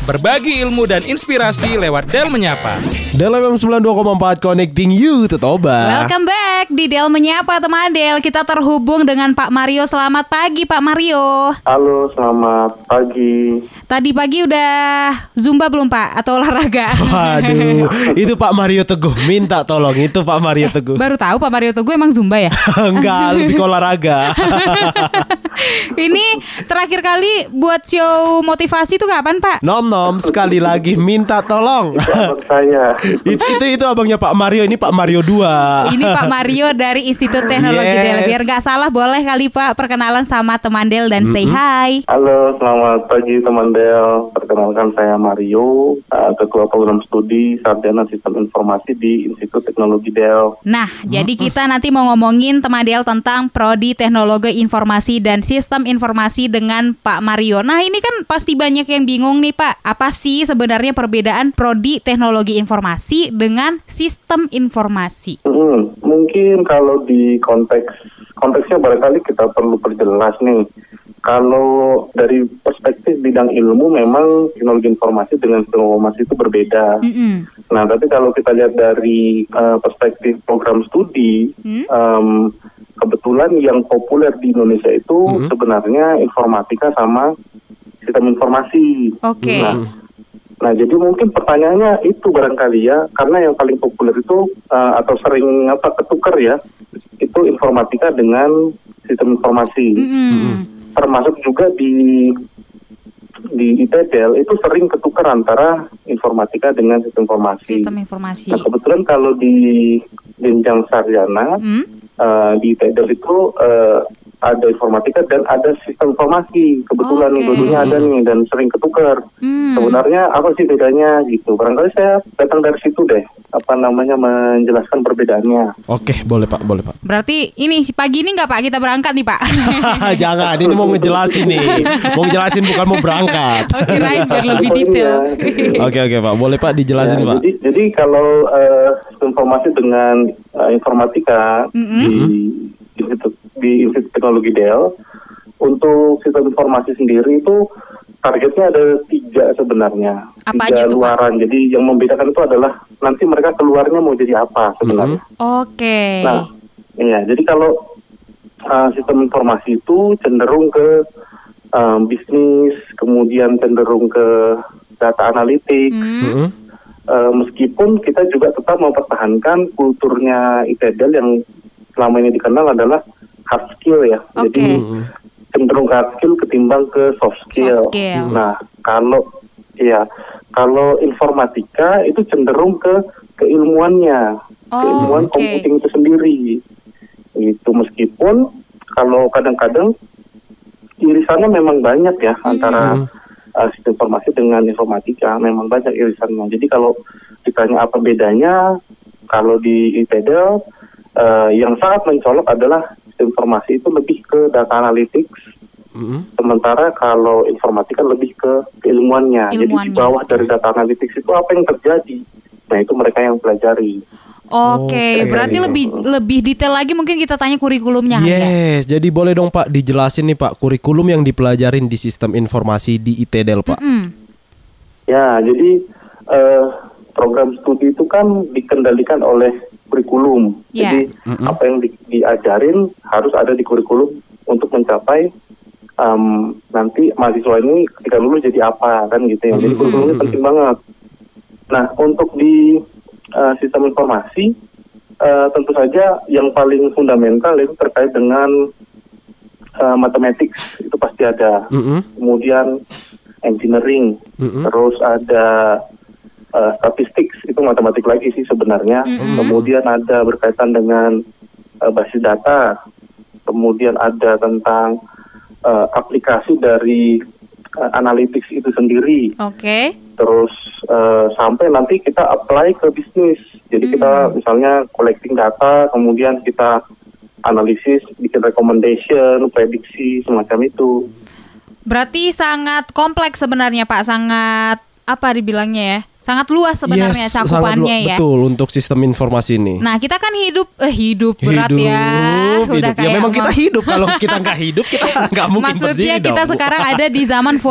Berbagi ilmu dan inspirasi lewat Del Menyapa. Del FM 92,4 Connecting You to Toba. Welcome back di Del Menyapa teman Del. Kita terhubung dengan Pak Mario. Selamat pagi Pak Mario. Halo, selamat pagi. Tadi pagi udah zumba belum Pak atau olahraga? Waduh, itu Pak Mario Teguh minta tolong itu Pak Mario Teguh. Baru tahu Pak Mario Teguh emang zumba ya? Enggak, lebih ke olahraga. Ini terakhir kali buat show motivasi itu kapan Pak? Nom nom sekali lagi minta tolong. Itu abang saya. itu, itu itu abangnya Pak Mario ini Pak Mario 2. Ini Pak Mario dari Institut Teknologi Yes. Del. Biar nggak salah boleh kali Pak perkenalan sama teman Del dan say hi. Halo, selamat pagi teman Del. Perkenalkan saya Mario, uh, Ketua Program Studi Sarjana Sistem Informasi di Institut Teknologi Del. Nah, jadi kita nanti mau ngomongin teman Del tentang Prodi Teknologi Informasi dan Sistem Informasi dengan Pak Mario. Nah, ini kan pasti banyak yang bingung nih Pak. Apa sih sebenarnya perbedaan Prodi Teknologi Informasi dengan Sistem Informasi? Hmm, mungkin kalau di konteks konteksnya barangkali kita perlu perjelas nih. Kalau dari perspektif bidang ilmu memang teknologi informasi dengan sistem informasi itu berbeda. Mm-mm. Nah, tapi kalau kita lihat dari uh, perspektif program studi, Hmm? em, kebetulan yang populer di Indonesia itu sebenarnya informatika sama sistem informasi. Oke. Nah, nah, jadi mungkin pertanyaannya itu barangkali ya, karena yang paling populer itu uh, atau sering apa ketukar ya, itu informatika dengan sistem informasi Mm-mm. termasuk juga di di ITDL itu sering ketukar antara informatika dengan sistem informasi. Sistem Informasi. Nah kebetulan kalau di jenjang sarjana Hmm? eh, di ITDL itu eh, ada informatika dan ada sistem informasi. Kebetulan Oke. dua-duanya ada nih dan sering ketukar. Hmm. Sebenarnya apa sih bedanya gitu? Barangkali saya datang dari situ deh. Apa namanya menjelaskan perbedaannya. Oke, boleh Pak, boleh Pak. Berarti ini si pagi ini nggak Pak kita berangkat nih Pak? Jangan, ini mau ngejelasin nih. Mau ngejelasin bukan mau berangkat. Oh kirain biar lebih detail. Oke oke Pak, boleh Pak dijelasin Ya, Pak. Jadi, jadi kalau eh, informasi dengan eh, informatika Mm-mm. di Institut di Institut Teknologi Del untuk sistem informasi sendiri itu targetnya ada tiga sebenarnya Apa tiga aja tuh, Pak? luaran. Jadi yang membedakan itu adalah nanti mereka keluarnya mau jadi apa sebenarnya. Oke. Nah, iya. Jadi kalau uh, sistem informasi itu cenderung ke um, bisnis, kemudian cenderung ke data analitik. Hmm. Mm-mm. Uh, meskipun kita juga tetap mempertahankan kulturnya ITDL yang selama ini dikenal adalah hard skill ya. Oke. Jadi cenderung ke hard skill ketimbang ke soft skill. Soft skill. Nah, kalau ya kalau informatika itu cenderung ke keilmuannya, Oh, keilmuan oke. komputing itu sendiri. Gitu meskipun kalau kadang-kadang irisannya memang banyak ya antara uh, sistem informasi dengan informatika memang banyak irisannya. Jadi kalau ditanya apa bedanya, kalau di ITDL uh, yang sangat mencolok adalah sistem informasi itu lebih ke data analytics, Mm-mm. sementara kalau informatika lebih ke keilmuannya. Jadi di Ilmuannya. bawah dari data analytics itu apa yang terjadi? Nah itu mereka yang pelajari. Oke, Oke. berarti lebih lebih detail lagi mungkin kita tanya kurikulumnya ya. Yes, jadi boleh dong Pak dijelasin nih Pak kurikulum yang dipelajarin di sistem informasi di ITDL Pak. Mm-mm. Ya, jadi eh, program studi itu kan dikendalikan oleh kurikulum. Ya. Jadi apa yang di- diajarin harus ada di kurikulum untuk mencapai em, nanti mahasiswa ini ketika lulus jadi apa kan gitu ya. Jadi kurikulum ini penting banget. Nah, untuk di eh, sistem informasi eh, tentu saja yang paling fundamental itu terkait dengan eh, mathematics itu pasti ada Mm-mm. kemudian engineering, Mm-mm. terus ada uh, statistik itu matematik lagi sih sebenarnya. Kemudian ada berkaitan dengan uh, basis data, kemudian ada tentang uh, aplikasi dari uh, analytics itu sendiri. Oke. Terus uh, sampai nanti kita apply ke bisnis. Jadi kita misalnya collecting data, kemudian kita analisis, bikin recommendation, prediksi semacam itu. Berarti sangat kompleks sebenarnya Pak, sangat apa dibilangnya ya? Sangat luas sebenarnya Yes, cakupannya lu- ya. Betul untuk sistem informasi ini. Nah, kita kan hidup eh hidup berat ya. Hidup, Udah hidup. Ya memang kita hidup. Kalau kita nggak hidup, kita nggak mungkin Maksudnya berdiri kita dong. sekarang ada di zaman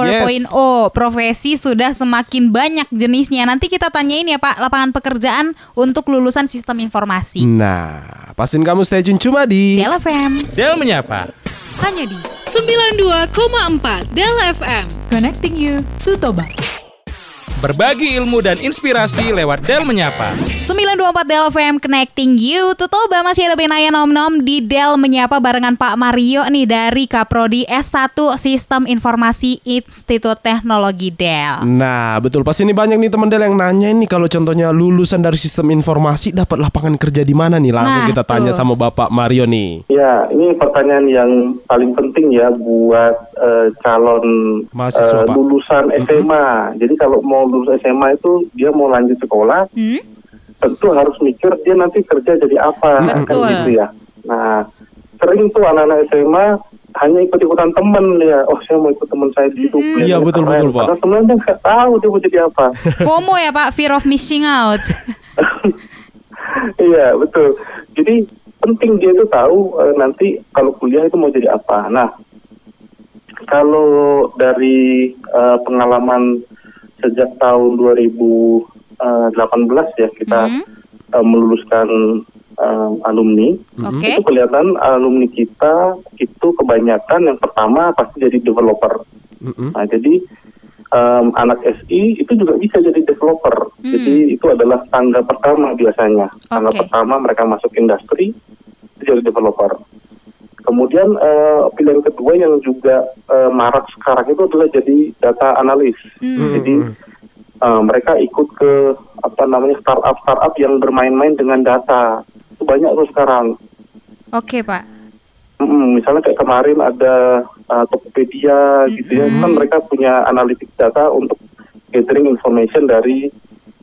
4.0 Profesi sudah semakin banyak jenisnya Nanti kita tanyain ya Pak Lapangan pekerjaan untuk lulusan sistem informasi Nah, pastiin kamu stay tune cuma di Del FM Del menyapa. Hanya di 92,4 Del FM. Connecting you to Toba. Berbagi ilmu dan inspirasi lewat Del menyapa. 924 Del FM Connecting You Tutoba masih ada Benaya Nom Nom di Del Menyapa barengan Pak Mario nih dari Kaprodi S1 Sistem Informasi Institut Teknologi Del Nah, betul. Pasti ini banyak nih teman Del yang nanya ini kalau contohnya lulusan dari sistem informasi dapat lapangan kerja di mana nih? Langsung Nah, kita tanya tuh. sama Bapak Mario nih. Ya, ini pertanyaan yang paling penting ya buat eh, calon Mahasiswa, Pak. lulusan SMA. Jadi kalau mau lulus SMA itu dia mau lanjut sekolah, hmm? tentu harus mikir dia nanti kerja jadi apa kan Betul. gitu ya. Nah, sering tuh anak-anak SMA hanya ikut-ikutan temen ya. Oh, saya mau ikut teman saya di situ. Iya, betul, keren. betul, Pak. Sebenarnya dia nggak tahu dia mau jadi apa. FOMO ya Pak Fear of missing out Iya betul. Jadi penting dia itu tahu eh, nanti kalau kuliah itu mau jadi apa. Nah, kalau dari eh, pengalaman sejak tahun 2018 ya kita Hmm. eh, meluluskan eh, alumni. Oke Itu kelihatan alumni kita itu kebanyakan yang pertama pasti jadi developer. Mm-mm. Nah, jadi em, anak SI itu juga bisa jadi developer. Hmm. Jadi itu adalah tangga pertama biasanya. Tangga pertama mereka masuk industri jadi developer. Kemudian eh, pilihan kedua yang juga eh, marak sekarang itu adalah jadi data analis. Hmm. Jadi eh, mereka ikut ke apa namanya startup startup yang bermain-main dengan data. Itu banyak tuh sekarang. Oke Pak Mm, misalnya kayak kemarin ada uh, Tokopedia gitu ya, kan mereka punya analitik data untuk gathering information dari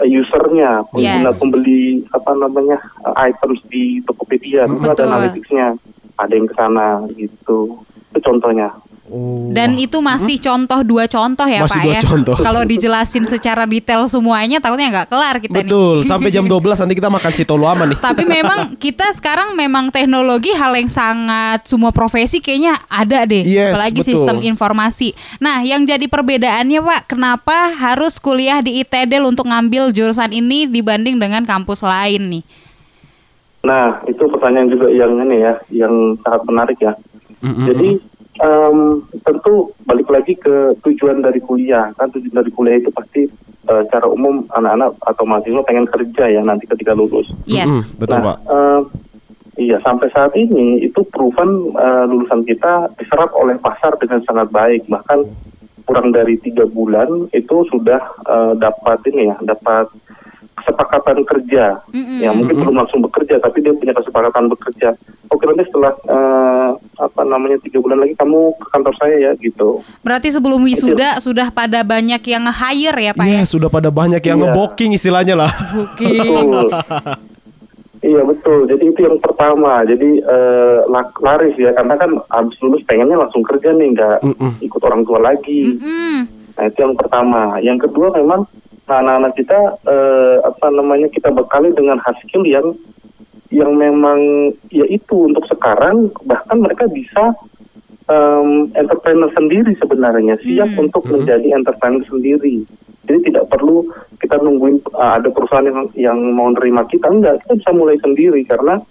uh, usernya, pengguna Yes. pembeli apa namanya uh, items di Tokopedia, itu ada analitiknya, ada yang ke sana gitu. Itu contohnya. Oh. Dan itu masih contoh dua contoh ya Masih Pak dua ya. contoh. Kalau dijelasin secara detail semuanya takutnya nggak kelar kita nih. Betul, sampai jam 12 nanti kita makan si tolo aman nih. Tapi memang kita sekarang memang teknologi hal yang sangat semua profesi kayaknya ada deh, Yes, apalagi betul. sistem informasi. Nah, yang jadi perbedaannya Pak, kenapa harus kuliah di ITDL untuk ngambil jurusan ini dibanding dengan kampus lain nih? Nah, itu pertanyaan juga yang ini ya, yang sangat menarik ya. Mm-mm. Jadi em, tentu balik lagi ke tujuan dari kuliah kan tujuan dari kuliah itu pasti eh, secara umum anak-anak atau mahasiswa pengen kerja ya nanti ketika lulus. Yes. Mm-mm, betul nah, Pak. em, iya sampai saat ini itu proven eh, lulusan kita diserap oleh pasar dengan sangat baik bahkan kurang dari tiga bulan itu sudah eh, dapat ini ya dapat kesepakatan kerja Mm-mm. ya mungkin belum langsung bekerja tapi dia punya kesepakatan bekerja oke nanti setelah eh, apa namanya tiga bulan lagi kamu ke kantor saya ya gitu Berarti sebelum wisuda sudah pada banyak yang nge-hire ya Pak Iya, ya? sudah pada banyak yang Iya. ngebooking istilahnya lah. betul iya betul jadi itu yang pertama jadi la- laris ya karena kan habis lulus pengennya langsung kerja nih nggak ikut orang tua lagi Mm-mm. Nah itu yang pertama. Yang kedua memang anak-anak kita eh, apa namanya kita bekali dengan hard skill yang yang memang ya itu untuk sekarang bahkan mereka bisa em, entrepreneur sendiri sebenarnya siap Hmm. untuk menjadi entrepreneur sendiri. Jadi tidak perlu kita nungguin uh, ada perusahaan yang yang mau nerima kita enggak kita bisa mulai sendiri karena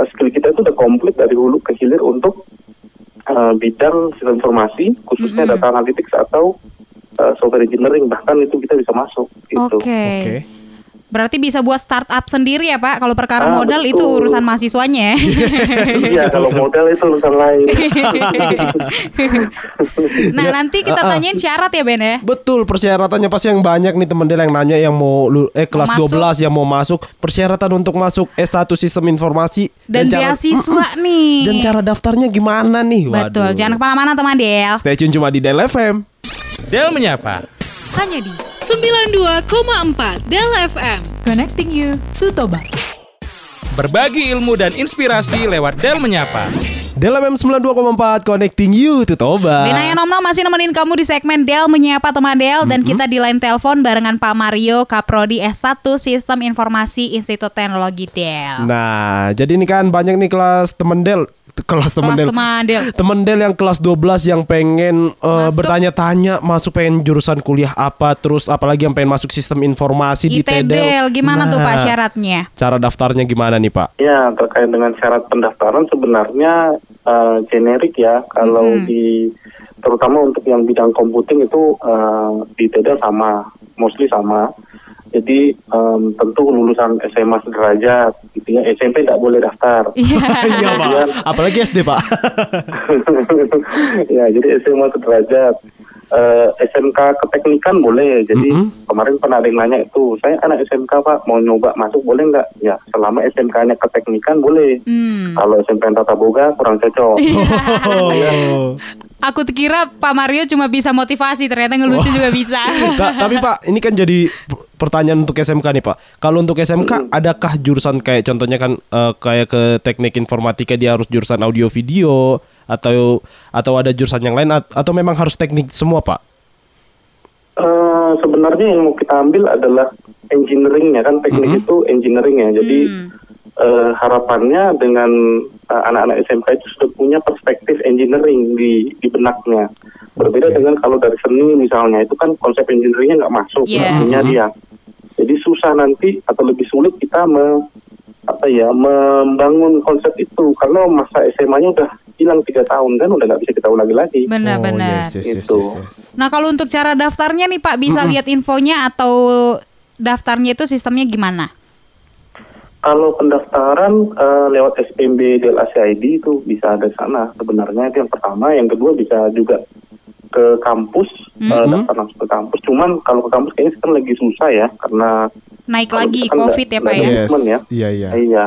uh, skill kita itu udah komplit dari hulu ke hilir untuk uh, bidang sistem informasi khususnya Mm-mm. data analytics atau uh, software engineering bahkan itu kita bisa masuk gitu. Oke. Oke. Berarti bisa buat startup sendiri ya Pak. Kalau perkara Ah, modal itu betul. urusan mahasiswanya ya. Iya kalau modal itu urusan lain. nah nanti kita Ah, ah. tanyain syarat ya Ben ya. Betul, persyaratannya pasti yang banyak nih teman Del yang nanya yang mau lu- eh kelas Mau 12 yang mau masuk, persyaratan untuk masuk S1 Sistem Informasi Dan, beasiswa nih. dan cara daftarnya gimana nih? Betul. Waduh. Jangan ke mana-mana teman Del. Stay tune cuma di Del FM. Del menyapa. Hanya di 92,4 Del FM. Connecting you to Toba. Berbagi ilmu dan inspirasi lewat Del menyapa. Del FM 92,4 Connecting You to Toba. Bina Nom Nom masih nemenin kamu di segmen Del Menyapa Teman Del Dan kita di line telepon barengan Pak Mario Kaprodi S1 Sistem Informasi Institut Teknologi Del Nah, jadi ini kan banyak nih kelas temen Del kelas temen Kelas Del. teman Del Temen Del yang kelas 12 yang pengen eh, Masuk. bertanya-tanya masuk pengen jurusan kuliah apa terus apalagi yang pengen masuk sistem informasi di ITDel Tedel. Gimana tuh Pak Nah, syaratnya? Cara daftarnya gimana nih Pak? Ya, terkait dengan syarat pendaftaran sebenarnya eh, generik ya. Kalau Mhm. di terutama untuk yang bidang komputing itu eh, di TEDA sama, mostly sama. Jadi em, tentu lulusan SMA sederajat, gitu ya. SMP tidak boleh daftar. Iya Iya Pak. Apalagi SD Pak. ya, jadi SMA sederajat. Eh, SMK keteknikan boleh. Jadi Mhm. kemarin pernah ada yang nanya itu, saya anak SMK pak, mau nyoba masuk boleh nggak? Ya, selama SMK-nya keteknikan boleh. Hmm. Kalau SMP Tata Boga kurang cocok. Oh. Aku kira Pak Mario cuma bisa motivasi Ternyata ngelucu juga bisa Ta- tapi Pak, ini kan jadi pertanyaan untuk SMK nih Pak. Kalau untuk SMK, adakah jurusan kayak contohnya kan eh, kayak ke teknik informatika dia harus jurusan audio video atau atau ada jurusan yang lain at- atau memang harus teknik semua Pak? Eh, sebenarnya yang mau kita ambil adalah engineeringnya kan teknik itu engineering ya. Jadi Hmm. eh, harapannya dengan eh, anak-anak SMK itu sudah punya perspektif engineering di di benaknya. Berbeda dengan kalau dari seni misalnya itu kan konsep engineeringnya nggak masuk Iya. seninya dia. Jadi susah nanti atau lebih sulit kita me, apa ya membangun konsep itu karena masa SMA-nya udah hilang tiga tahun kan udah nggak bisa kita ulangi lagi. Benar-benar Oh, yes, yes, yes, Itu. yes, yes. Nah kalau untuk cara daftarnya nih Pak Bisa lihat infonya atau daftarnya itu sistemnya gimana? Kalau pendaftaran eh, lewat SPMB Del ACID itu bisa ada sana sebenarnya itu yang pertama, yang kedua bisa juga ke kampus eh, daftar langsung ke kampus. Cuman kalau ke kampus kayaknya sekarang lagi susah ya karena Naik Kalau lagi kita kan COVID ya Pak ya? nggak Yes. Ya. Iya, iya. iya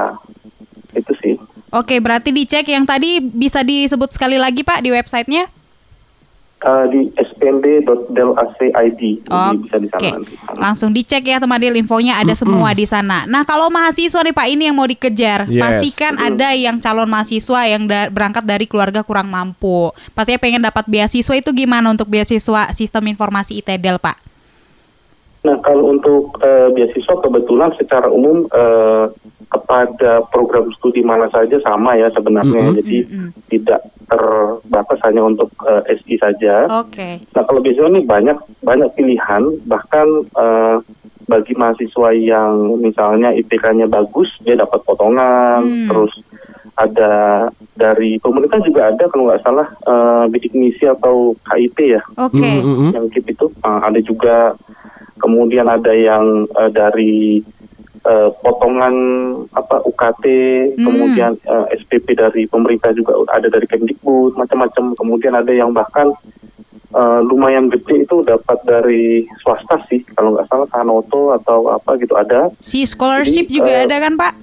itu sih. Oke berarti dicek yang tadi bisa disebut sekali lagi Pak di websitenya? Eh, di spmb.delacid jadi bisa di sana Oke, nanti. langsung dicek ya teman Del infonya ada semua di sana. Nah kalau mahasiswa nih Pak ini yang mau dikejar, Yes. pastikan ada yang calon mahasiswa yang da- berangkat dari keluarga kurang mampu. Pastinya pengen dapat beasiswa itu gimana untuk beasiswa sistem informasi ITDL Pak? Nah, kalau untuk eh, beasiswa kebetulan secara umum eh, kepada program studi mana saja sama ya sebenarnya. Mm-mm. Jadi Mm-mm. tidak terbatas hanya untuk eh, SI saja. Oke. Nah, kalau beasiswa ini banyak banyak pilihan, bahkan eh, bagi mahasiswa yang misalnya IPK-nya bagus, dia dapat potongan, Hmm. terus ada dari pemerintah juga ada kalau nggak salah eh, bidik misi atau KIP ya Oke. Mm, mm, mm. yang KIP itu uh, ada juga kemudian ada yang uh, dari uh, potongan apa UKT Hmm. kemudian uh, SPP dari pemerintah juga ada dari Kemdikbud macam-macam kemudian ada yang bahkan uh, lumayan gede itu dapat dari swasta sih kalau nggak salah Sanoto atau apa gitu ada Si scholarship Jadi, juga eh, ada kan Pak?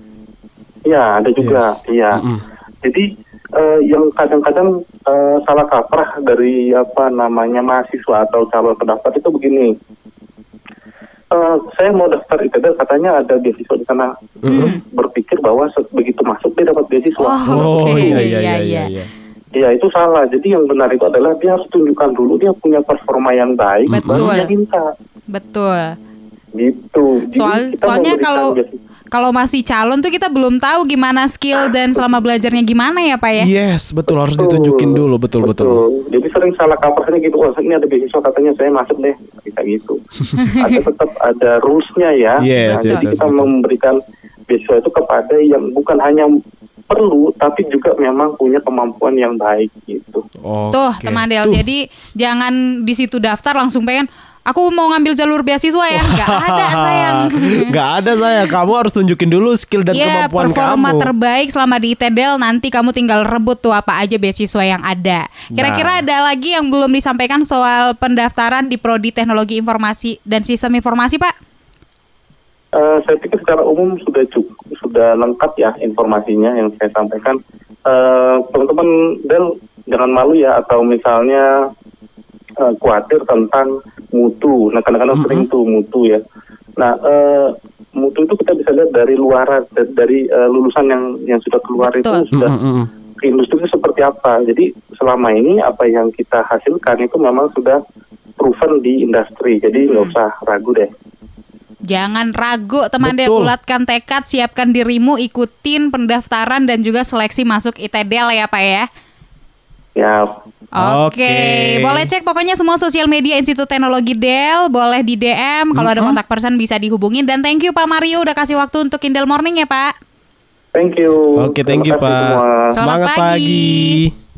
ya ada juga Yes. iya Mm-mm. jadi eh, yang kadang-kadang eh, salah kaprah dari apa namanya mahasiswa atau calon pendaftar itu begini. Eh, saya mau daftar ITB katanya ada beasiswa di sana. Terus berpikir bahwa begitu masuk dia dapat beasiswa. Oh, Oh Oke, iya iya iya, iya iya. iya. Ya itu salah. Jadi yang benar itu adalah dia harus tunjukkan dulu dia punya performa yang baik Betul. baru dia minta. Betul. Gitu. Jadi Soal soalnya kalau beasiswa- kalau masih calon tuh kita belum tahu gimana skill dan selama belajarnya gimana ya Pak ya? Yes, betul harus Betul. ditunjukin dulu, betul betul. Jadi sering salah kaprahnya gitu. Wah, ini ada beasiswa katanya saya masuk deh. Bisa gitu. ada tetap ada rulesnya ya. Yes, Nah, yes, jadi yes, kita betul. memberikan beasiswa itu kepada yang bukan hanya perlu, tapi juga memang punya kemampuan yang baik gitu. Oke. Tuh teman Del, Tuh. jadi jangan di situ daftar langsung pengen aku mau ngambil jalur beasiswa ya, nggak ada sayang. Nggak ada saya. Kamu harus tunjukin dulu skill dan Iya, kemampuan performa kamu. terbaik selama di ITDL nanti kamu tinggal rebut tuh apa aja beasiswa yang ada. Kira-kira Nah. ada lagi yang belum disampaikan soal pendaftaran di Prodi Teknologi Informasi dan Sistem Informasi, Pak? Eh, saya pikir secara umum sudah cukup, sudah lengkap ya informasinya yang saya sampaikan. Eh, Teman-teman Del jangan malu ya atau misalnya eh, khawatir tentang mutu. Nah kadang-kadang sering tuh mutu ya. Nah eh, mutu itu kita bisa lihat dari luar dari eh, lulusan yang yang sudah keluar Betul. itu sudah Mm, mm, mm. industri itu seperti apa. Jadi selama ini apa yang kita hasilkan itu memang sudah proven di industri. Jadi nggak usah ragu deh. Jangan ragu teman Betul. bulatkan tekad, siapkan dirimu, ikutin pendaftaran dan juga seleksi masuk ITDL ya Pak ya. Ya, Oke, boleh cek pokoknya semua sosial media Institut Teknologi Del, boleh di DM, kalau ada kontak person bisa dihubungin dan thank you Pak Mario udah kasih waktu untuk Kindle Morning ya Pak. thank you. Oke, thank you Terima Pak. semua. Selamat Semangat pagi. pagi.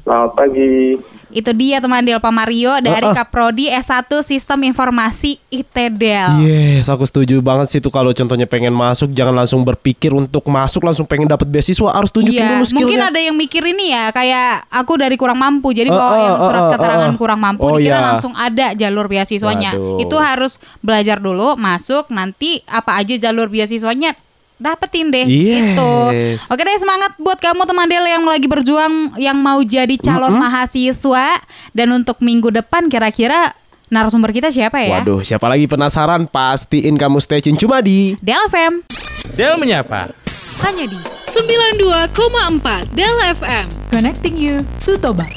Selamat pagi. Itu dia teman Del Pak Mario dari Ah, ah. Kaprodi S1 Sistem Informasi ITDL. Yes, aku setuju banget sih tuh kalau contohnya pengen masuk jangan langsung berpikir untuk masuk langsung pengen dapat beasiswa harus tunjukin Iya, dulu skillnya. mungkin ada yang mikir ini ya kayak aku dari kurang mampu, jadi Ah, bawa ah, yang surat ah, keterangan ah. kurang mampu, Oh, dikira iya. langsung ada jalur beasiswanya. Waduh. Itu harus belajar dulu, masuk, nanti apa aja jalur beasiswanya dapetin deh Yes. itu. Oke deh semangat buat kamu teman Del yang lagi berjuang yang mau jadi calon mahasiswa dan untuk minggu depan kira-kira narasumber kita siapa ya? Waduh, siapa lagi penasaran? Pastiin kamu stay tune cuma di Del FM. Del menyapa. Hanya di 92,4 Del FM. Connecting you to Toba.